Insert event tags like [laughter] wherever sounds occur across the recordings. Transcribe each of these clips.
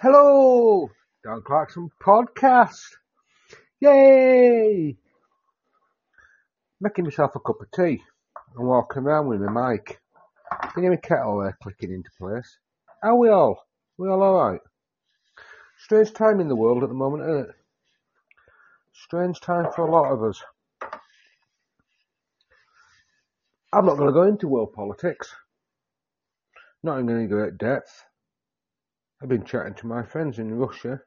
Hello, Dan Clarkson podcast. Yay! Making myself a cup of tea and walking around with my mic. Can you hear my kettle there clicking into place? How we all? We all alright? Strange time in the world at the moment, isn't it? Strange time for a lot of us. I'm not going to go into world politics. Not even going to go great depth. I've been chatting to my friends in Russia,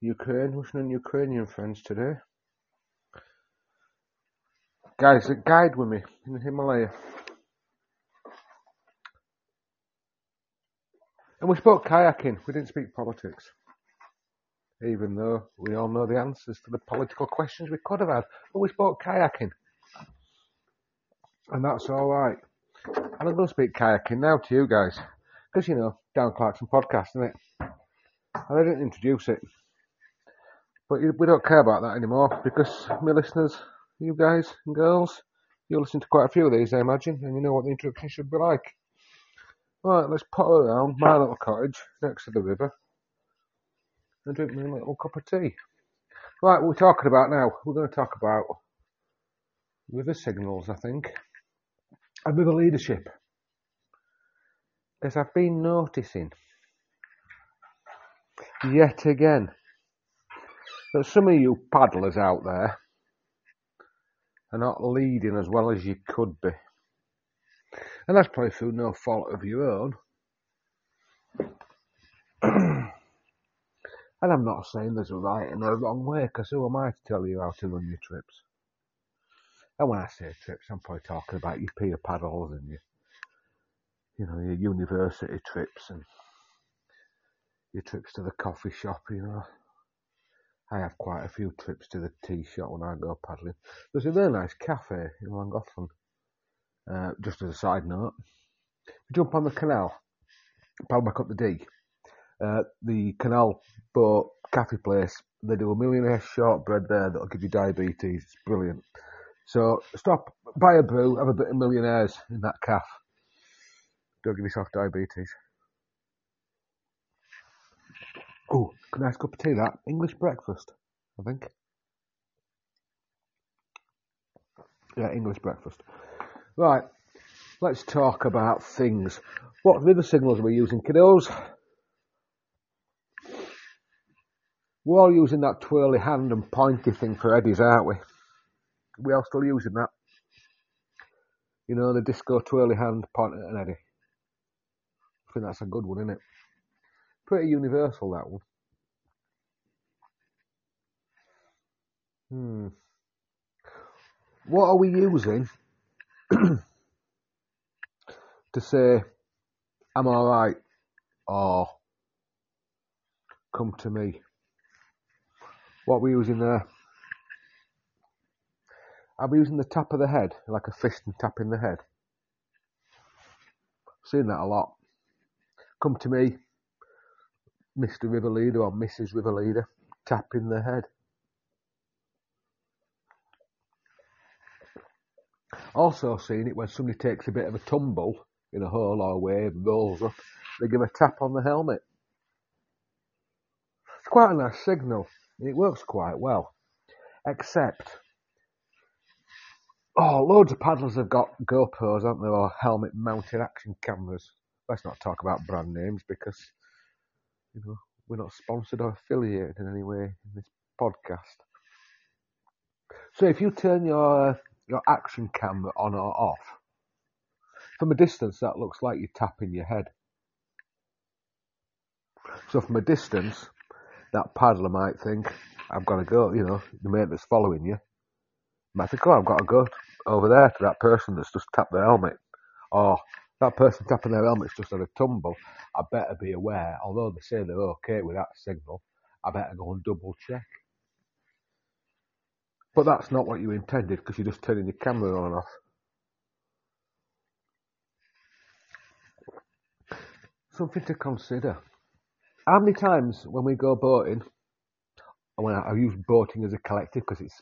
Ukraine, Russian and Ukrainian friends today. Guys that guide with me in the Himalaya. And we spoke kayaking, we didn't speak politics. Even though we all know the answers to the political questions we could have had. But we spoke kayaking. And that's alright. And I'm going to speak kayaking now to you guys. Because, you know, Dan Clarkson podcast, isn't it? And I didn't introduce it. But we don't care about that anymore because my listeners, you guys and girls, you listen to quite a few of these, I imagine, and you know what the introduction should be like. Right, let's put around my little cottage next to the river and drink a little cup of tea. Right, we're talking about now, we're going to talk about river signals, I think, and river leadership. Because I've been noticing yet again that some of you paddlers out there are not leading as well as you could be. And that's probably through no fault of your own. [clears throat] and I'm not saying there's a right and a wrong way, because who am I to tell you how to run your trips? And when I say trips, I'm probably talking about your peer paddles and your you know, your university trips and your trips to the coffee shop, you know. I have quite a few trips to the tea shop when I go paddling. There's a really nice cafe in Llangollen. Uh, just as a side note, we jump on the canal, paddle back up the Dee. Uh, the canal boat cafe place, they do a millionaire shortbread there that'll give you diabetes. It's brilliant. So stop, buy a brew, have a bit of millionaires in that cafe don't give yourself diabetes. Oh, nice cup of tea that. English breakfast, I think. Yeah, English breakfast. Right, let's talk about things. What river signals are we using, kiddos? We're all using that twirly hand and pointy thing for eddies, aren't we? We are still using that. You know, the disco twirly hand point at an eddy. I think that's a good one, isn't it? Pretty universal, that one. Hmm. What are we using [clears throat] to say, I'm alright, or come to me? What are we using there? Are we using the tap of the head, like a fist and tapping the head? Seen that a lot. Come to me, Mr. River Leader or Mrs. River Leader, tapping the head. Also seen it when somebody takes a bit of a tumble in a hole or a wave, rolls up, they give a tap on the helmet. It's quite a nice signal, it works quite well. Except, oh, loads of paddlers have got GoPros, haven't they, or helmet mounted action cameras let's not talk about brand names because you know we're not sponsored or affiliated in any way in this podcast. So if you turn your your action camera on or off, from a distance that looks like you're tapping your head. So from a distance, that paddler might think, I've got to go, you know, the mate that's following you might think, oh, I've got to go over there to that person that's just tapped their helmet. Or that person tapping their helmet's just had a tumble, I better be aware, although they say they're okay with that signal, I better go and double check. But that's not what you intended because you're just turning your camera on and off. Something to consider. How many times when we go boating, when I, I use boating as a collective because it's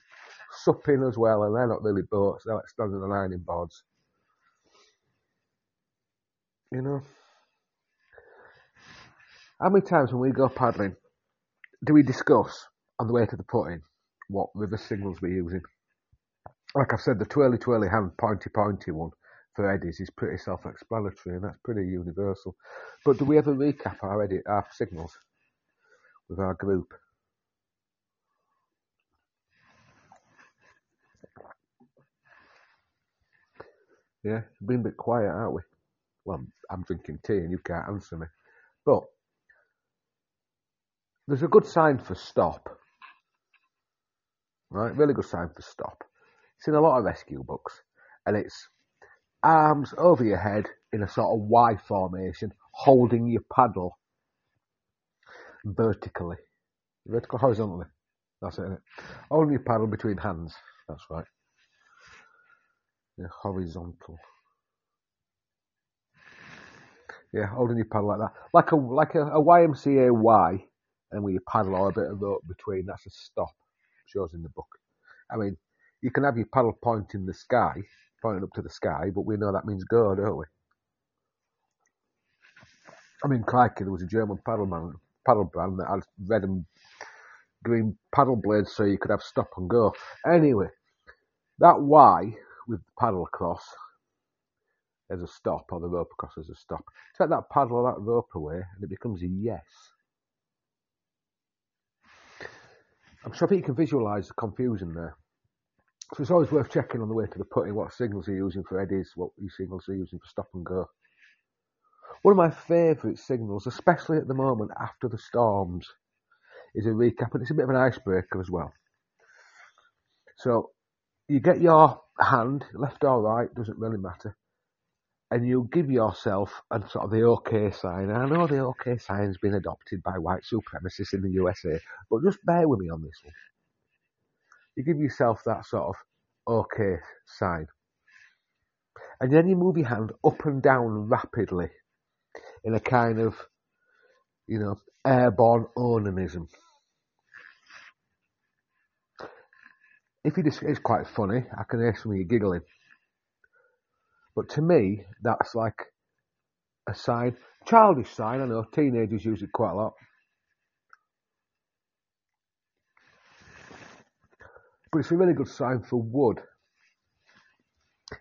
supping as well, and they're not really boats, they're like standing on ironing boards. You know? How many times when we go paddling do we discuss on the way to the put-in what river signals we're using? Like I've said, the twirly twirly hand pointy pointy one for eddies is pretty self-explanatory and that's pretty universal. But do we ever recap our edit our signals with our group? Yeah, been a bit quiet, aren't we? Well, I'm drinking tea and you can't answer me. But there's a good sign for stop. Right? Really good sign for stop. It's in a lot of rescue books. And it's arms over your head in a sort of Y formation, holding your paddle vertically. Vertical, horizontally. That's it, it? Holding your paddle between hands. That's right. Horizontal. Yeah, holding your paddle like that. Like a like a, a YMCA Y and with your paddle or a bit of rope between, that's a stop. Shows in the book. I mean, you can have your paddle pointing the sky, pointing up to the sky, but we know that means go, don't we? I mean, crikey, there was a German paddle man, paddle brand that had red and green paddle blades so you could have stop and go. Anyway, that Y with the paddle across as a stop or the rope across as a stop. Take that paddle or that rope away and it becomes a yes. I'm sure you can visualise the confusion there. So it's always worth checking on the way to the put-in what signals you're using for eddies, what signals you're using for stop and go. One of my favourite signals, especially at the moment after the storms, is a recap, and it's a bit of an icebreaker as well. So you get your hand, left or right, doesn't really matter, and you give yourself a sort of the OK sign. I know the OK sign's been adopted by white supremacists in the USA, but just bear with me on this one. You give yourself that sort of OK sign. And then you move your hand up and down rapidly in a kind of, you know, airborne onanism. If you just, it's quite funny, I can hear some of you giggling. But to me, that's like a sign, childish sign. I know teenagers use it quite a lot. But it's a really good sign for wood.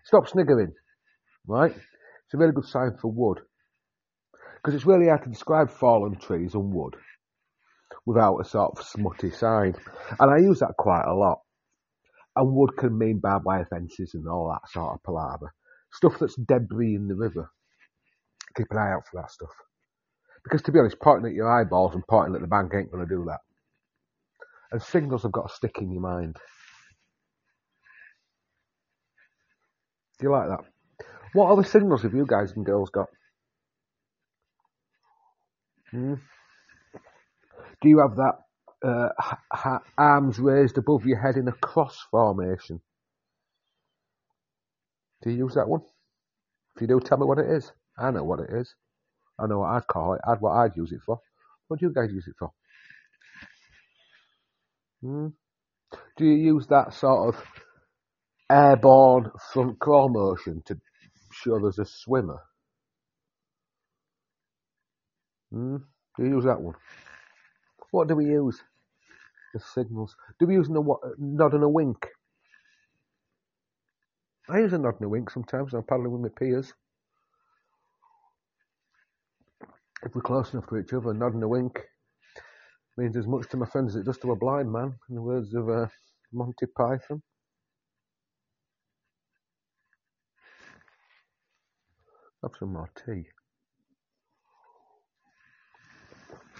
Stop sniggering, right? It's a really good sign for wood. Because it's really hard to describe fallen trees and wood without a sort of smutty sign. And I use that quite a lot. And wood can mean barbed wire fences and all that sort of palaver. Stuff that's debris in the river. Keep an eye out for that stuff. Because to be honest, pointing at your eyeballs and pointing at the bank ain't going to do that. And signals have got to stick in your mind. Do you like that? What other signals have you guys and girls got? Hmm? Do you have that uh, ha- arms raised above your head in a cross formation? Do you use that one? If you do, tell me what it is. I know what it is. I know what I'd call it. I'd what I'd use it for. What do you guys use it for? Hmm? Do you use that sort of airborne front crawl motion to show there's a swimmer? Hmm? Do you use that one? What do we use? The signals. Do we use a nod and a wink? I use a nod and a wink sometimes when I'm paddling with my peers. If we're close enough to each other, a nod and a wink means as much to my friends as it does to a blind man, in the words of uh, Monty Python. Have some more tea.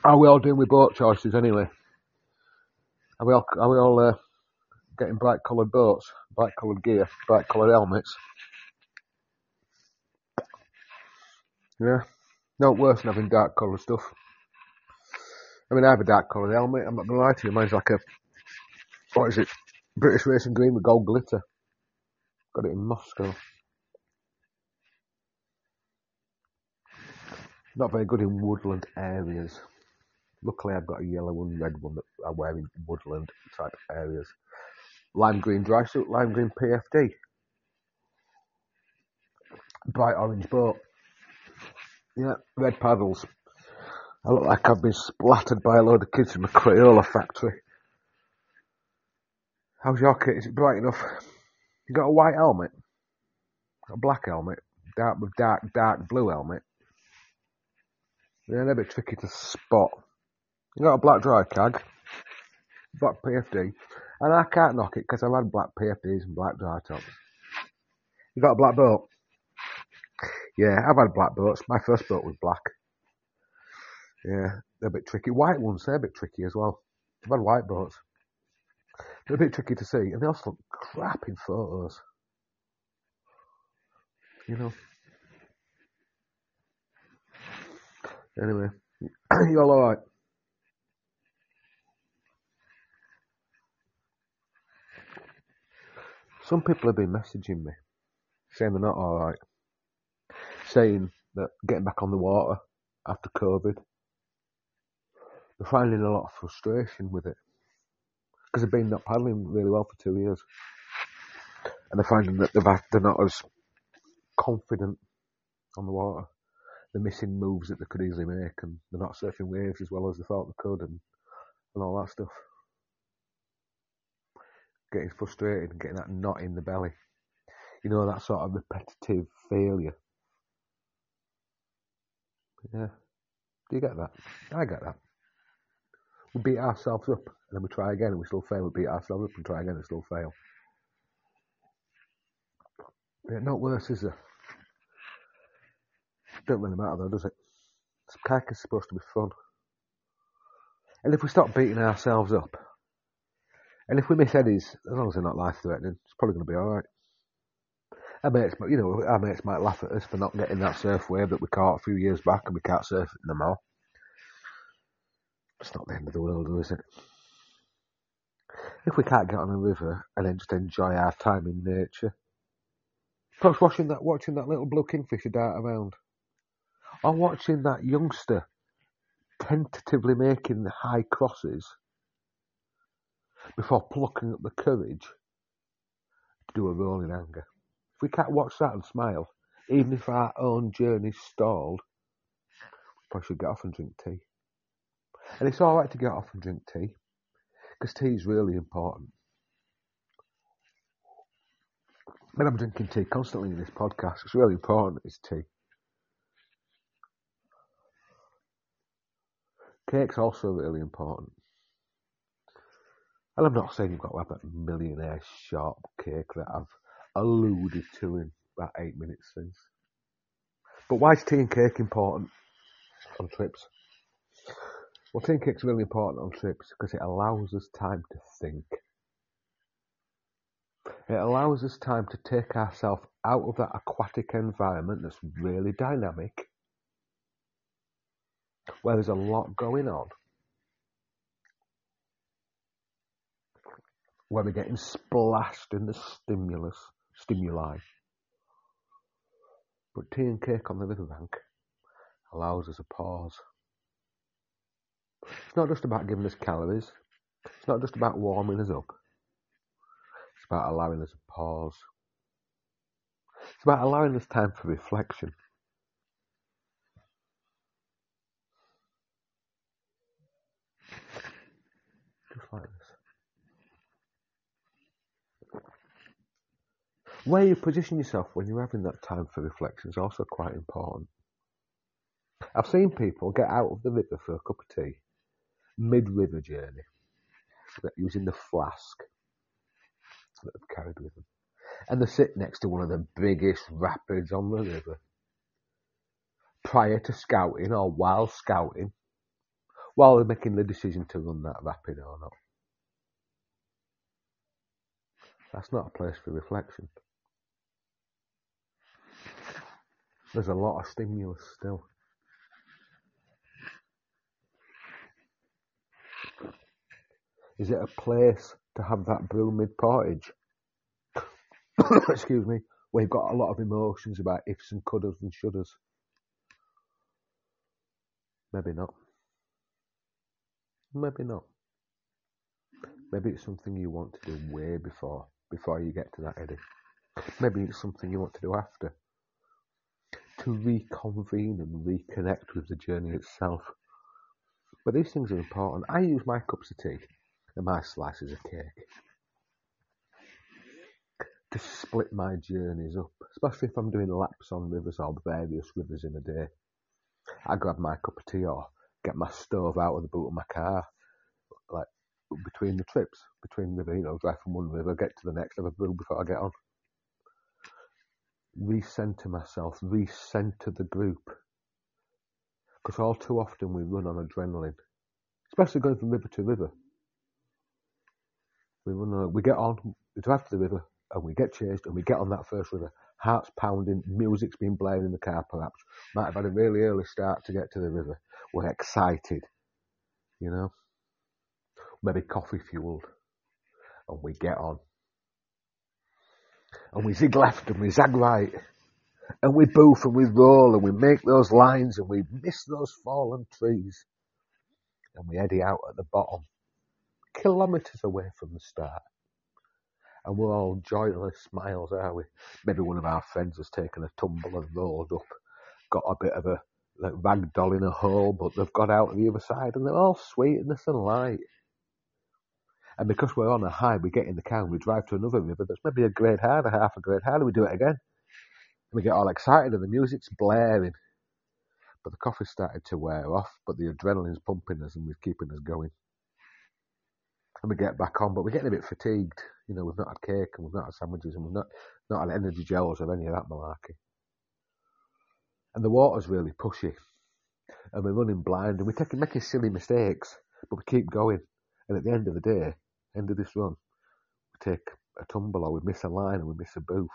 How are we all doing with boat choices anyway? Are we all, are we all uh, getting bright coloured boats, bright coloured gear, bright coloured helmets? Yeah, no worse than having dark coloured stuff. I mean, I have a dark coloured helmet, I'm not to lie to you, mine's like a, what is it, British Racing Green with gold glitter. Got it in Moscow. Not very good in woodland areas. Luckily, I've got a yellow and red one that I wear in woodland type areas. Lime green dry suit, lime green PFD. Bright orange boat. Yeah, red paddles. I look like I've been splattered by a load of kids from a Crayola factory. How's your kit? Is it bright enough? You got a white helmet? A black helmet? Dark with dark, dark blue helmet? Yeah, they're a bit tricky to spot. You got a black dry cag? Black PFD? And I can't knock it because I've had black PFDs and black dry tops. You got a black boat? Yeah, I've had black boats. My first boat was black. Yeah, they're a bit tricky. White ones, they're a bit tricky as well. I've had white boats. They're a bit tricky to see, and they also look crap in photos. You know. Anyway, [clears throat] you all alright? Some people have been messaging me saying they're not alright. Saying that getting back on the water after COVID, they're finding a lot of frustration with it. Because they've been not paddling really well for two years. And they're finding that they're not as confident on the water. They're missing moves that they could easily make and they're not surfing waves as well as they thought they could and, and all that stuff. Getting frustrated and getting that knot in the belly. You know, that sort of repetitive failure. Yeah. Do you get that? I get that. We beat ourselves up and then we try again and we still fail. We beat ourselves up and try again and still fail. Yeah, not worse, is it? Don't really matter though, does it? Kayak is supposed to be fun. And if we stop beating ourselves up, and if we miss eddies, as long as they're not life threatening, it's probably going to be alright. Our mates, you know, our mates might laugh at us for not getting that surf wave that we caught a few years back and we can't surf it no more. It's not the end of the world, though, is it? If we can't get on a river and then just enjoy our time in nature, perhaps watching that, watching that little blue kingfisher dart around, or watching that youngster tentatively making the high crosses before plucking up the courage to do a rolling anger. If we can't watch that and smile, even if our own journey's stalled, we probably should get off and drink tea. And it's alright to get off and drink tea, because tea is really important. When I'm drinking tea constantly in this podcast, it's really important it's tea. Cake's also really important. And I'm not saying you've got to have that millionaire sharp cake that I've alluded to in about eight minutes since. But why is tea and cake important on trips? Well, tea and cake's really important on trips because it allows us time to think. It allows us time to take ourselves out of that aquatic environment that's really dynamic, where there's a lot going on, where we're getting splashed in the stimulus, stimuli. But tea and cake on the riverbank allows us a pause. It's not just about giving us calories. It's not just about warming us up. It's about allowing us a pause. It's about allowing us time for reflection. Just like this. Where you position yourself when you're having that time for reflection is also quite important. I've seen people get out of the river for a cup of tea mid-river journey using the flask that they've carried with them. And they sit next to one of the biggest rapids on the river. Prior to scouting or while scouting, while they're making the decision to run that rapid or not. That's not a place for reflection. There's a lot of stimulus still. Is it a place to have that brew mid portage? [coughs] Excuse me, you've got a lot of emotions about ifs and coulders and shouldas. Maybe not. Maybe not. Maybe it's something you want to do way before, before you get to that eddy. Maybe it's something you want to do after to reconvene and reconnect with the journey itself But these things are important. I use my cups of tea and my slices of cake to split my journeys up, especially if I'm doing laps on rivers or various rivers in a day. I grab my cup of tea or get my stove out of the boot of my car, like between the trips, between the you know, drive from one river, get to the next, have a brew before I get on. Recenter myself, recenter the group. Because all too often we run on adrenaline, especially going from river to river. We run on, we get on, we drive to the river, and we get chased, and we get on that first river. Hearts pounding, music's been playing in the car perhaps. Might have had a really early start to get to the river. We're excited, you know. Maybe coffee fueled. And we get on. And we zig left and we zag right. And we boof and we roll and we make those lines and we miss those fallen trees. And we eddy out at the bottom, kilometres away from the start. And we're all joyless smiles, are we? Maybe one of our friends has taken a tumble and rolled up, got a bit of a like rag doll in a hole, but they've got out on the other side and they're all sweetness and light. And because we're on a high, we get in the car and we drive to another river that's maybe a grade harder, half a grade harder, we do it again. And we get all excited and the music's blaring. But the coffee's started to wear off, but the adrenaline's pumping us and we're keeping us going. And we get back on, but we're getting a bit fatigued. You know, we've not had cake and we've not had sandwiches and we've not, not had energy gels or any of that malarkey. And the water's really pushy. And we're running blind and we're taking, making silly mistakes, but we keep going. And at the end of the day, end of this run, we take a tumble or we miss a line and we miss a boof.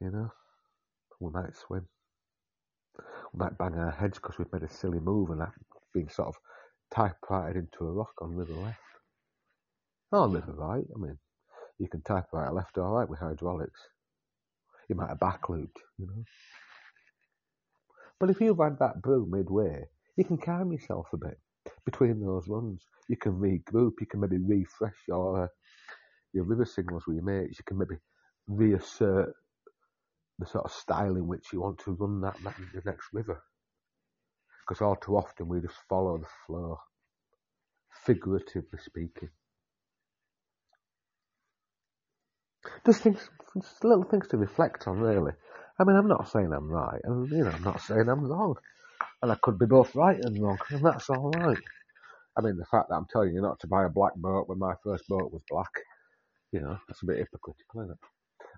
You know, we might swim. We might bang our heads because we've made a silly move and that being sort of typewritten into a rock on river left. Oh, or river right. I mean, you can typewrite left or right with hydraulics. You might have backlooped, you know. But if you've had that brew midway, you can calm yourself a bit between those runs. You can regroup. You can maybe refresh your uh, your river signals with your mates. You can maybe reassert the sort of style in which you want to run that, that the next river. Because all too often we just follow the flow, figuratively speaking. Just things, just little things to reflect on, really. I mean, I'm not saying I'm right, and you know, I'm not saying I'm wrong, and I could be both right and wrong, and that's all right. I mean, the fact that I'm telling you not to buy a black boat when my first boat was black, you know, that's a bit hypocritical, isn't it?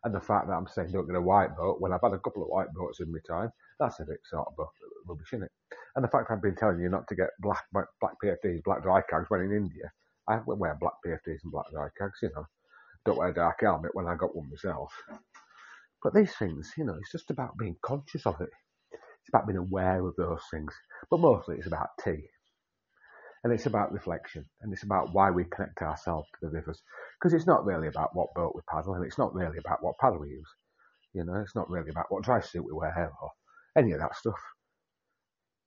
And the fact that I'm saying don't get a white boat when I've had a couple of white boats in my time, that's a bit sort of rubbish, isn't it? And the fact I've been telling you not to get black black PFDs, black dry cags when in India, I wear black PFDs and black dry cags, you know. Don't wear a dark helmet when I got one myself. But these things, you know, it's just about being conscious of it. It's about being aware of those things. But mostly it's about tea. And it's about reflection. And it's about why we connect ourselves to the rivers. Because it's not really about what boat we paddle. And it's not really about what paddle we use. You know, it's not really about what dry suit we wear or any of that stuff.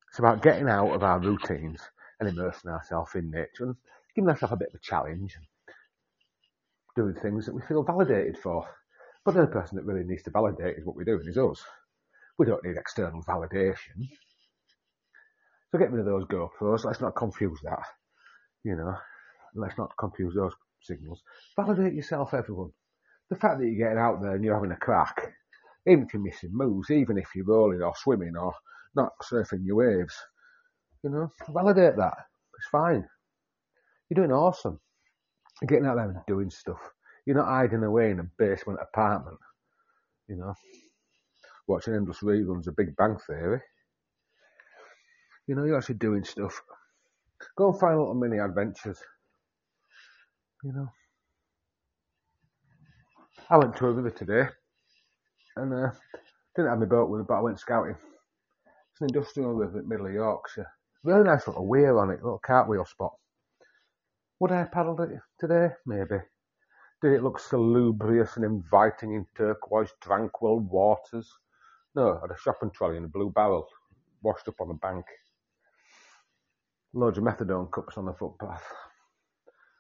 It's about getting out of our routines and immersing ourselves in nature and giving ourselves a bit of a challenge and doing things that we feel validated for. But the person that really needs to validate is what we're doing is us. We don't need external validation. So get rid of those GoPros. Let's not confuse that. You know, let's not confuse those signals. Validate yourself, everyone. The fact that you're getting out there and you're having a crack, even if you're missing moves, even if you're rolling or swimming or not surfing your waves, you know, validate that. It's fine. You're doing awesome. You're getting out there and doing stuff. You're not hiding away in a basement apartment, you know, watching endless reruns of Big Bang Theory. You know, you're actually doing stuff. Go and find little mini adventures. You know. I went to a river today and uh, didn't have my boat with me, but I went scouting. It's an industrial river in the middle of Yorkshire. Really nice little weir on it, little cartwheel spot. Would I have paddled it today? Maybe. Did it look salubrious and inviting in turquoise, tranquil waters? No, I had a shopping trolley and a blue barrel washed up on the bank. Loads of methadone cups on the footpath.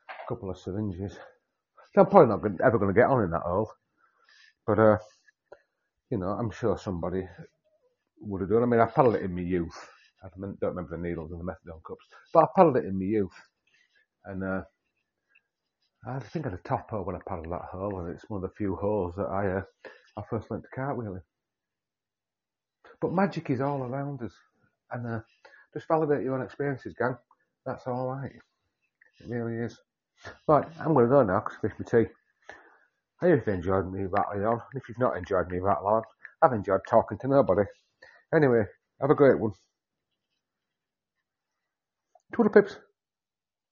A couple of syringes. I'm probably not ever going to get on in that hole. But, uh, you know, I'm sure somebody would have done. I mean, I paddled it in my youth. I don't remember the needles and the methadone cups, but I paddled it in my youth, and uh, I think I had a top hole when I paddled that hole, and it's one of the few holes that I uh, I first learnt to cartwheeling. But magic is all around us, and uh, just validate your own experiences, gang. That's all right. It really is. Right, I'm going to go now because I finished my tea. I hope you've enjoyed me rattling on. If you've not enjoyed me rattling on, I've enjoyed talking to nobody. Anyway, have a great one. Twitter pips.